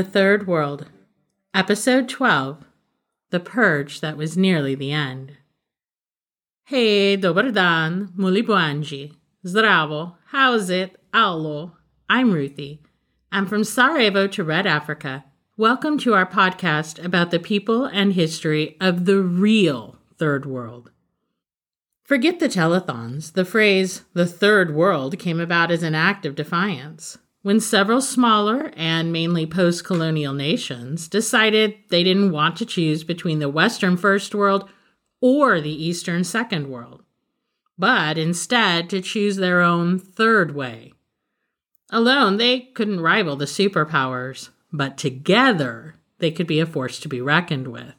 The Third World, Episode 12 The Purge That Was Nearly the End. Hey, dobar dan, muli. Zdravo, how's it? Allo. I'm Ruthie. I'm from Sarajevo to Red Africa. Welcome to our podcast about the people and history of the real Third World. Forget the telethons. The phrase, the Third World, came about as an act of defiance when several smaller and mainly post colonial nations decided they didn't want to choose between the Western First World or the Eastern Second World, but instead to choose their own third way. Alone, they couldn't rival the superpowers, but together, they could be a force to be reckoned with.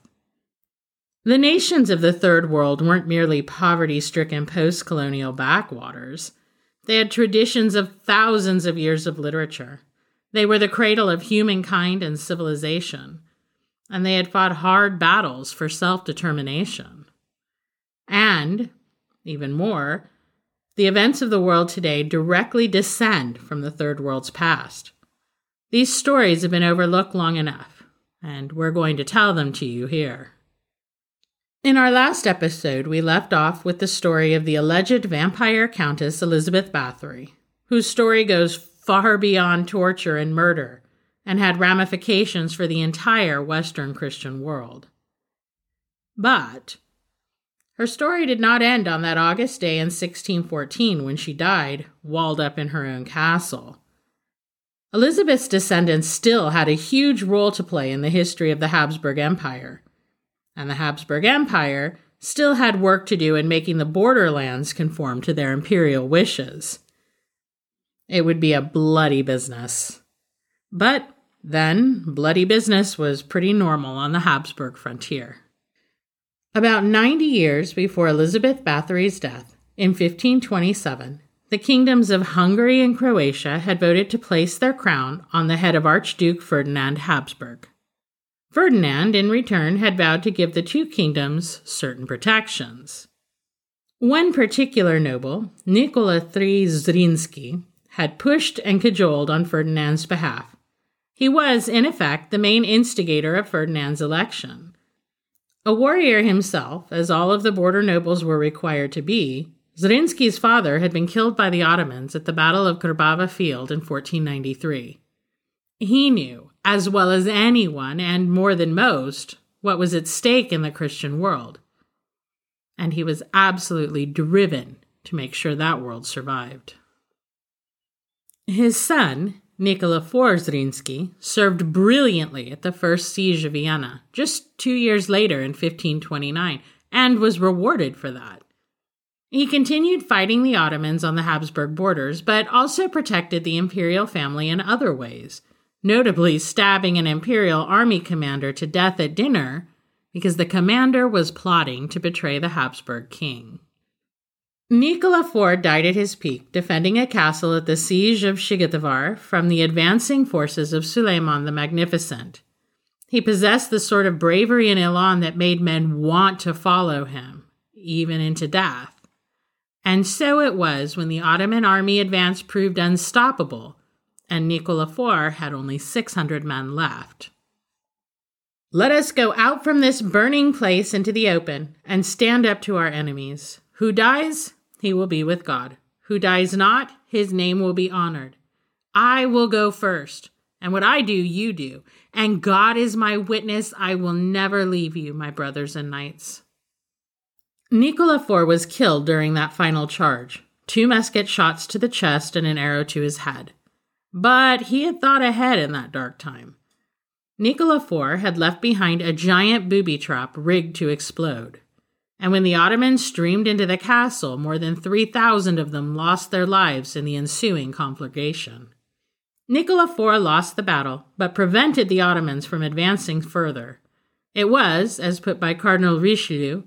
The nations of the Third World weren't merely poverty stricken post colonial backwaters. They had traditions of thousands of years of literature. They were the cradle of humankind and civilization, and they had fought hard battles for self determination. And, even more, the events of the world today directly descend from the Third World's past. These stories have been overlooked long enough, and we're going to tell them to you here. In our last episode, we left off with the story of the alleged vampire countess Elizabeth Bathory, whose story goes far beyond torture and murder and had ramifications for the entire Western Christian world. But her story did not end on that August day in 1614 when she died, walled up in her own castle. Elizabeth's descendants still had a huge role to play in the history of the Habsburg Empire and the Habsburg Empire still had work to do in making the borderlands conform to their imperial wishes. It would be a bloody business. But then, bloody business was pretty normal on the Habsburg frontier. About 90 years before Elizabeth Bathory's death, in 1527, the kingdoms of Hungary and Croatia had voted to place their crown on the head of Archduke Ferdinand Habsburg. Ferdinand, in return, had vowed to give the two kingdoms certain protections. One particular noble, Nikola III Zrinski, had pushed and cajoled on Ferdinand's behalf. He was, in effect, the main instigator of Ferdinand's election. A warrior himself, as all of the border nobles were required to be, Zrinski's father had been killed by the Ottomans at the Battle of Krbava Field in 1493. He knew as well as anyone, and more than most, what was at stake in the Christian world. And he was absolutely driven to make sure that world survived. His son, Nikola IV Zrinski, served brilliantly at the First Siege of Vienna just two years later in 1529 and was rewarded for that. He continued fighting the Ottomans on the Habsburg borders, but also protected the imperial family in other ways notably stabbing an Imperial Army commander to death at dinner because the commander was plotting to betray the Habsburg king. Nicola IV died at his peak, defending a castle at the siege of Szigetvar from the advancing forces of Suleiman the Magnificent. He possessed the sort of bravery and elan that made men want to follow him, even into death. And so it was when the Ottoman army advance proved unstoppable and Nicola IV had only 600 men left. Let us go out from this burning place into the open and stand up to our enemies. Who dies, he will be with God. Who dies not, his name will be honored. I will go first, and what I do, you do. And God is my witness, I will never leave you, my brothers and knights. Nicola was killed during that final charge two musket shots to the chest and an arrow to his head. But he had thought ahead in that dark time. Nicola IV had left behind a giant booby trap rigged to explode. And when the Ottomans streamed into the castle, more than 3,000 of them lost their lives in the ensuing conflagration. Nicola IV lost the battle, but prevented the Ottomans from advancing further. It was, as put by Cardinal Richelieu,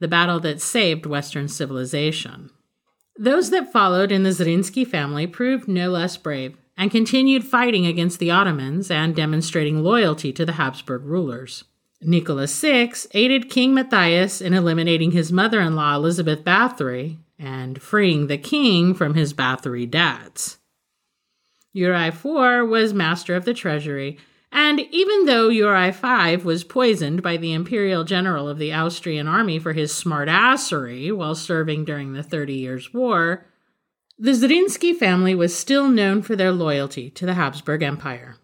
the battle that saved Western civilization. Those that followed in the Zrinski family proved no less brave and continued fighting against the Ottomans and demonstrating loyalty to the Habsburg rulers. Nicholas VI aided King Matthias in eliminating his mother in law Elizabeth Bathory and freeing the king from his Bathory debts. Uri IV was master of the treasury And even though Uri V was poisoned by the imperial general of the Austrian army for his smartassery while serving during the Thirty Years' War, the Zrinski family was still known for their loyalty to the Habsburg Empire.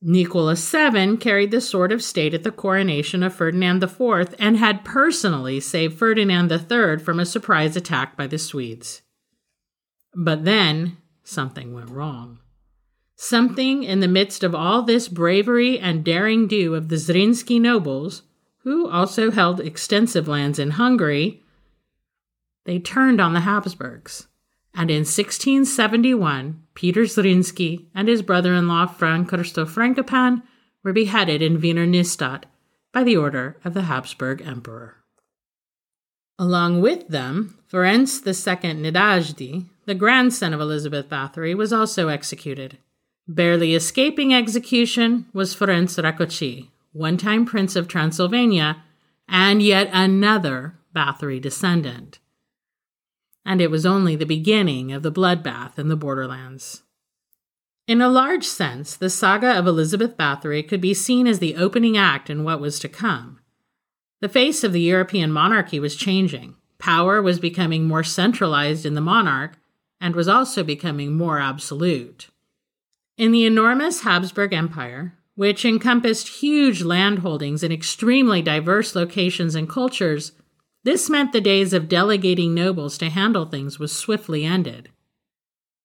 Nicholas VII carried the sword of state at the coronation of Ferdinand IV and had personally saved Ferdinand III from a surprise attack by the Swedes. But then something went wrong. Something in the midst of all this bravery and daring do of the Zrinski nobles, who also held extensive lands in Hungary, they turned on the Habsburgs. And in 1671, Peter Zrinski and his brother in law Frank Christoph Frankopan were beheaded in Wiener Neustadt by the order of the Habsburg Emperor. Along with them, Ferenc II Nadasdy, the grandson of Elizabeth Bathory, was also executed. Barely escaping execution was Ferenc Rákóczi, one time Prince of Transylvania, and yet another Bathory descendant and it was only the beginning of the bloodbath in the borderlands. In a large sense, the saga of Elizabeth Bathory could be seen as the opening act in what was to come. The face of the European monarchy was changing. Power was becoming more centralized in the monarch and was also becoming more absolute. In the enormous Habsburg Empire, which encompassed huge landholdings in extremely diverse locations and cultures, this meant the days of delegating nobles to handle things was swiftly ended.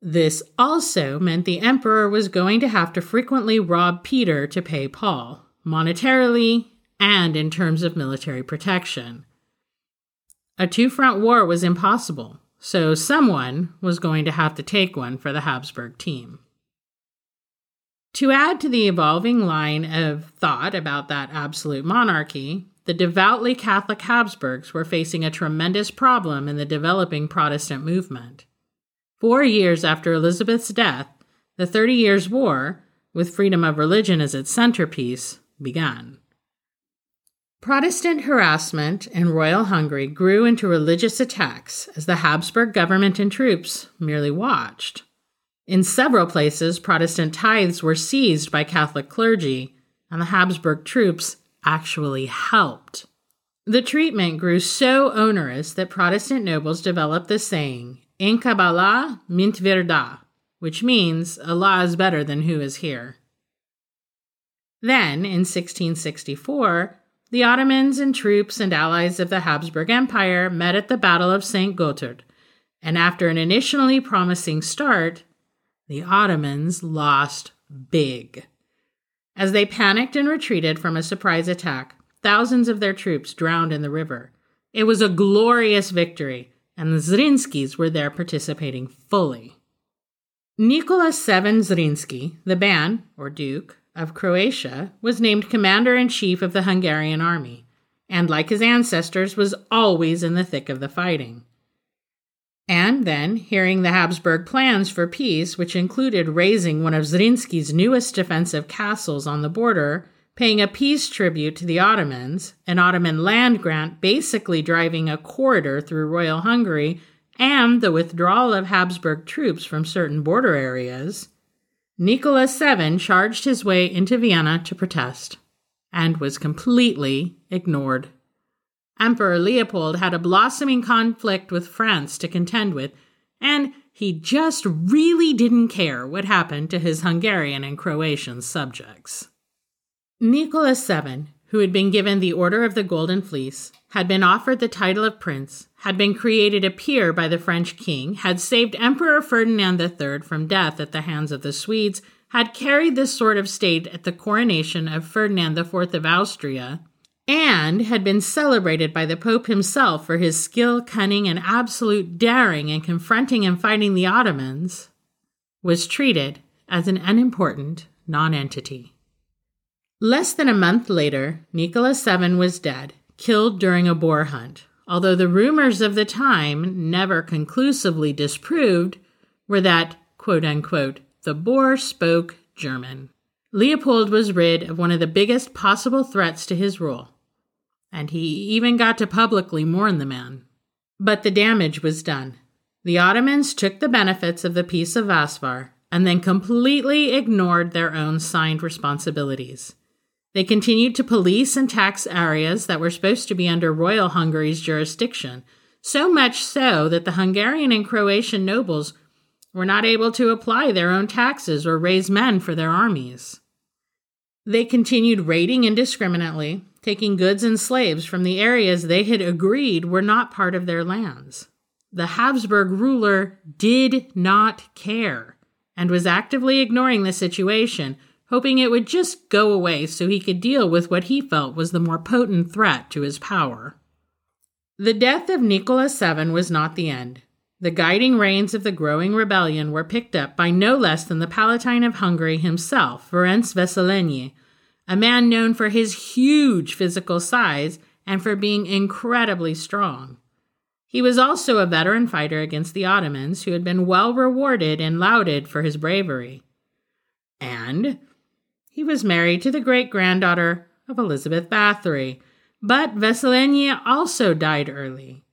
This also meant the emperor was going to have to frequently rob Peter to pay Paul, monetarily and in terms of military protection. A two front war was impossible, so someone was going to have to take one for the Habsburg team. To add to the evolving line of thought about that absolute monarchy, the devoutly Catholic Habsburgs were facing a tremendous problem in the developing Protestant movement. Four years after Elizabeth's death, the Thirty Years' War, with freedom of religion as its centerpiece, began. Protestant harassment in royal Hungary grew into religious attacks as the Habsburg government and troops merely watched. In several places, Protestant tithes were seized by Catholic clergy, and the Habsburg troops actually helped. The treatment grew so onerous that Protestant nobles developed the saying, In Kabbalah mint virda, which means Allah is better than who is here. Then, in 1664, the Ottomans and troops and allies of the Habsburg Empire met at the Battle of St. Gotthard, and after an initially promising start, the Ottomans lost big. As they panicked and retreated from a surprise attack, thousands of their troops drowned in the river. It was a glorious victory, and the Zrinskis were there participating fully. Nicholas VII Zrinski, the Ban, or Duke, of Croatia, was named commander in chief of the Hungarian army, and like his ancestors, was always in the thick of the fighting. And then, hearing the Habsburg plans for peace, which included razing one of Zrinski's newest defensive castles on the border, paying a peace tribute to the Ottomans, an Ottoman land grant basically driving a corridor through Royal Hungary, and the withdrawal of Habsburg troops from certain border areas, Nicholas VII charged his way into Vienna to protest and was completely ignored. Emperor Leopold had a blossoming conflict with France to contend with, and he just really didn't care what happened to his Hungarian and Croatian subjects. Nicholas VII, who had been given the Order of the Golden Fleece, had been offered the title of prince, had been created a peer by the French king, had saved Emperor Ferdinand III from death at the hands of the Swedes, had carried the sword of state at the coronation of Ferdinand IV of Austria, and had been celebrated by the Pope himself for his skill, cunning, and absolute daring in confronting and fighting the Ottomans, was treated as an unimportant nonentity. Less than a month later, Nicholas VII was dead, killed during a boar hunt, although the rumors of the time, never conclusively disproved, were that, quote unquote, the boar spoke German. Leopold was rid of one of the biggest possible threats to his rule and he even got to publicly mourn the man. But the damage was done. The Ottomans took the benefits of the Peace of Vasvár, and then completely ignored their own signed responsibilities. They continued to police and tax areas that were supposed to be under Royal Hungary's jurisdiction, so much so that the Hungarian and Croatian nobles were not able to apply their own taxes or raise men for their armies. They continued raiding indiscriminately, taking goods and slaves from the areas they had agreed were not part of their lands. The Habsburg ruler did not care and was actively ignoring the situation, hoping it would just go away so he could deal with what he felt was the more potent threat to his power. The death of Nicholas VII was not the end. The guiding reins of the growing rebellion were picked up by no less than the Palatine of Hungary himself, Ferenc Wesselényi, a man known for his huge physical size and for being incredibly strong. He was also a veteran fighter against the Ottomans who had been well rewarded and lauded for his bravery. And he was married to the great granddaughter of Elizabeth Bathory, but Wesselényi also died early,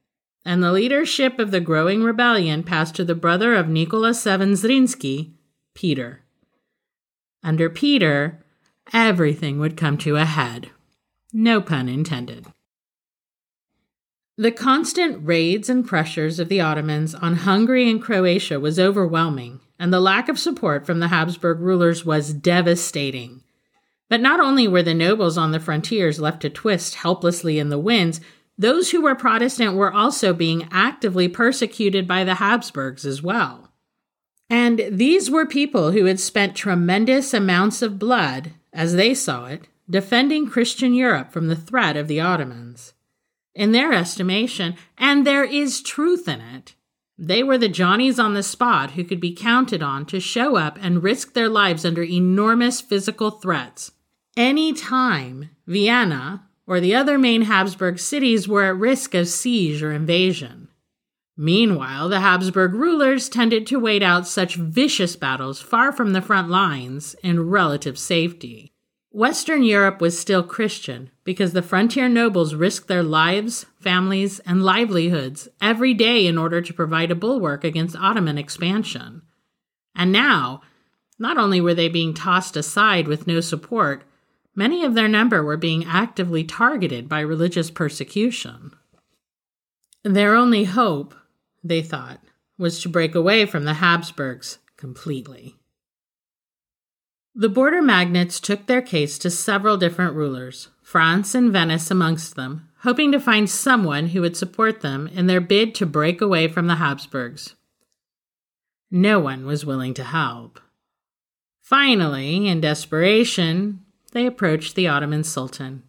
and the leadership of the growing rebellion passed to the brother of Nicholas VII Zrinski, Peter. Under Peter, everything would come to a head. No pun intended. The constant raids and pressures of the Ottomans on Hungary and Croatia was overwhelming, and the lack of support from the Habsburg rulers was devastating. But not only were the nobles on the frontiers left to twist helplessly in the winds, those who were Protestant were also being actively persecuted by the Habsburgs as well. And these were people who had spent tremendous amounts of blood, as they saw it, defending Christian Europe from the threat of the Ottomans in their estimation, and there is truth in it. They were the Johnnies on the spot who could be counted on to show up and risk their lives under enormous physical threats. Any time Vienna or the other main Habsburg cities were at risk of siege or invasion. Meanwhile, the Habsburg rulers tended to wait out such vicious battles far from the front lines in relative safety. Western Europe was still Christian because the frontier nobles risked their lives, families, and livelihoods every day in order to provide a bulwark against Ottoman expansion. And now, not only were they being tossed aside with no support, many of their number were being actively targeted by religious persecution. Their only hope, they thought, was to break away from the Habsburgs completely. The border magnates took their case to several different rulers, France and Venice amongst them, hoping to find someone who would support them in their bid to break away from the Habsburgs. No one was willing to help. Finally, in desperation, they approached the Ottoman Sultan.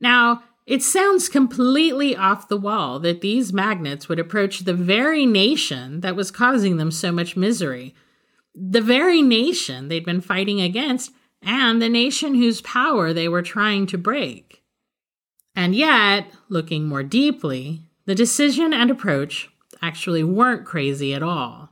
Now, it sounds completely off the wall that these magnates would approach the very nation that was causing them so much misery the very nation they'd been fighting against and the nation whose power they were trying to break. And yet, looking more deeply, the decision and approach actually weren't crazy at all.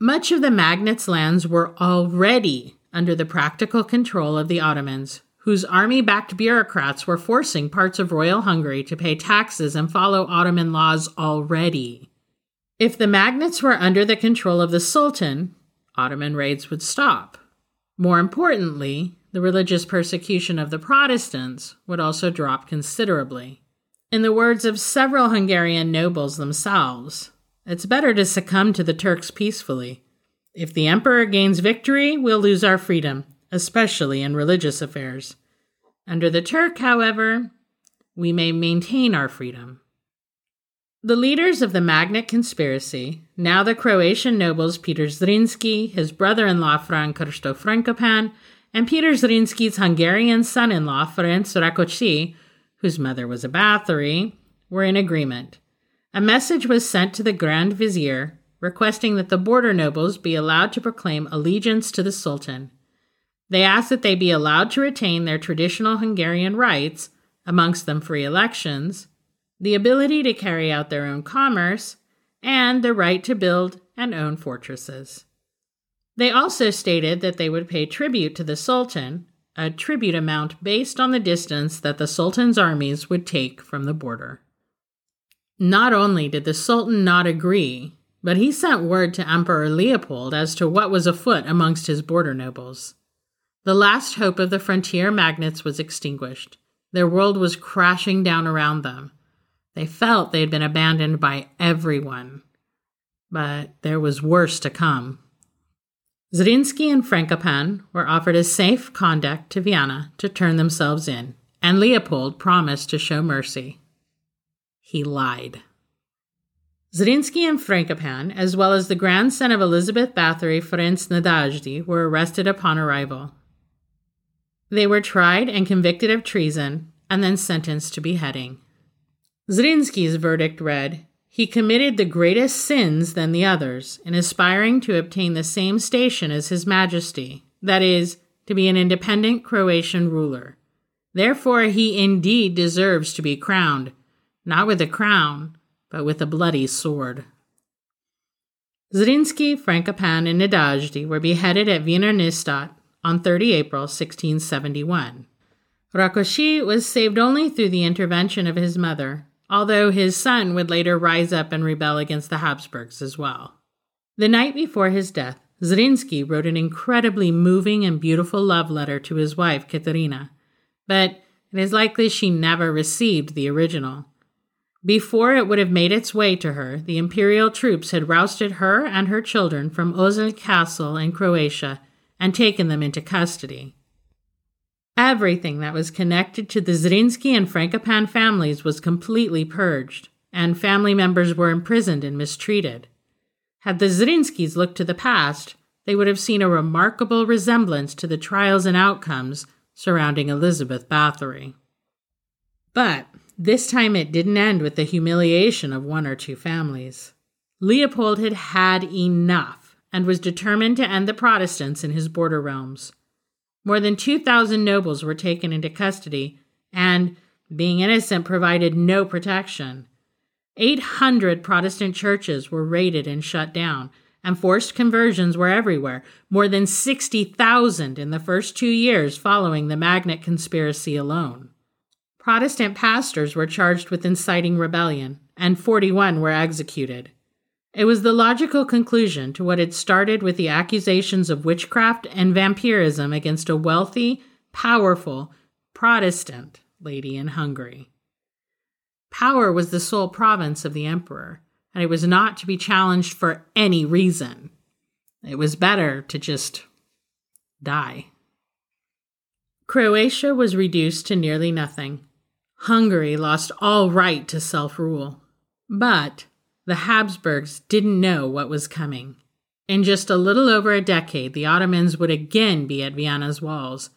Much of the magnates' lands were already under the practical control of the Ottomans, whose army backed bureaucrats were forcing parts of Royal Hungary to pay taxes and follow Ottoman laws already. If the magnates were under the control of the Sultan, Ottoman raids would stop. More importantly, the religious persecution of the Protestants would also drop considerably. In the words of several Hungarian nobles themselves, it's better to succumb to the Turks peacefully. If the emperor gains victory, we'll lose our freedom, especially in religious affairs. Under the Turk, however, we may maintain our freedom. The leaders of the Magnate conspiracy, now the Croatian nobles Peter Zrinski, his brother in law Frank Krsto Frankopan, and Peter Zrinski's Hungarian son in law Ferenc Rákóczi, whose mother was a Bathory, were in agreement. A message was sent to the Grand Vizier requesting that the border nobles be allowed to proclaim allegiance to the Sultan. They asked that they be allowed to retain their traditional Hungarian rights, amongst them free elections the ability to carry out their own commerce, and the right to build and own fortresses. They also stated that they would pay tribute to the Sultan, a tribute amount based on the distance that the Sultan's armies would take from the border. Not only did the Sultan not agree, but he sent word to Emperor Leopold as to what was afoot amongst his border nobles. The last hope of the frontier magnates was extinguished. Their world was crashing down around them. They felt they had been abandoned by everyone. But there was worse to come. Zrinski and Frankopan were offered a safe conduct to Vienna to turn themselves in, and Leopold promised to show mercy. He lied. Zrinski and Frankopan, as well as the grandson of Elizabeth Bathory, Ferenc Nadasdy, were arrested upon arrival. They were tried and convicted of treason and then sentenced to beheading. Zrinski's verdict read He committed the greatest sins than the others in aspiring to obtain the same station as His Majesty, that is, to be an independent Croatian ruler. Therefore, he indeed deserves to be crowned, not with a crown, but with a bloody sword. Zrinski, Frankopan, and Nadasdy were beheaded at Wiener Neustadt on 30 April 1671. Rákóczi was saved only through the intervention of his mother, although his son would later rise up and rebel against the Habsburgs as well. The night before his death, Zrinski wrote an incredibly moving and beautiful love letter to his wife, Katerina, but it is likely she never received the original. Before it would have made its way to her, the imperial troops had rousted her and her children from Ozalj Castle in Croatia and taken them into custody. Everything that was connected to the Zrinski and Frankopan families was completely purged, and family members were imprisoned and mistreated. Had the Zrinskis looked to the past, they would have seen a remarkable resemblance to the trials and outcomes surrounding Elizabeth Bathory. But this time it didn't end with the humiliation of one or two families. Leopold had had enough and was determined to end the Protestants in his border realms. More than 2,000 nobles were taken into custody and, being innocent, provided no protection. 800 Protestant churches were raided and shut down, and forced conversions were everywhere, more than 60,000 in the first two years following the Magnate conspiracy alone. Protestant pastors were charged with inciting rebellion, and 41 were executed. It was the logical conclusion to what had started with the accusations of witchcraft and vampirism against a wealthy, powerful Protestant lady in Hungary. Power was the sole province of the emperor, and it was not to be challenged for any reason. It was better to just die. Croatia was reduced to nearly nothing. Hungary lost all right to self rule. But the Habsburgs didn't know what was coming. In just a little over a decade, the Ottomans would again be at Vienna's walls,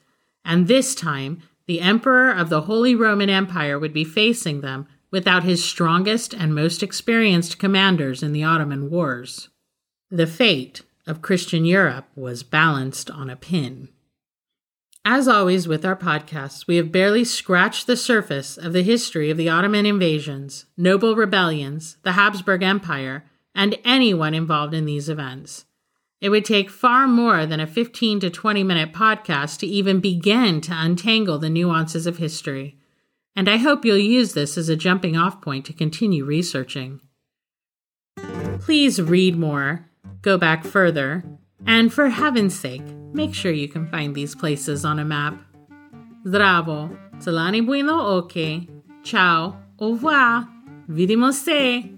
and this time the Emperor of the Holy Roman Empire would be facing them without his strongest and most experienced commanders in the Ottoman wars. The fate of Christian Europe was balanced on a pin. As always with our podcasts, we have barely scratched the surface of the history of the Ottoman invasions, noble rebellions, the Habsburg Empire, and anyone involved in these events. It would take far more than a 15 to 20 minute podcast to even begin to untangle the nuances of history, and I hope you'll use this as a jumping off point to continue researching. Please read more, go back further, and for heaven's sake, make sure you can find these places on a map. Zdravo, celani bueno ok, ciao, au revoir, vidimo se.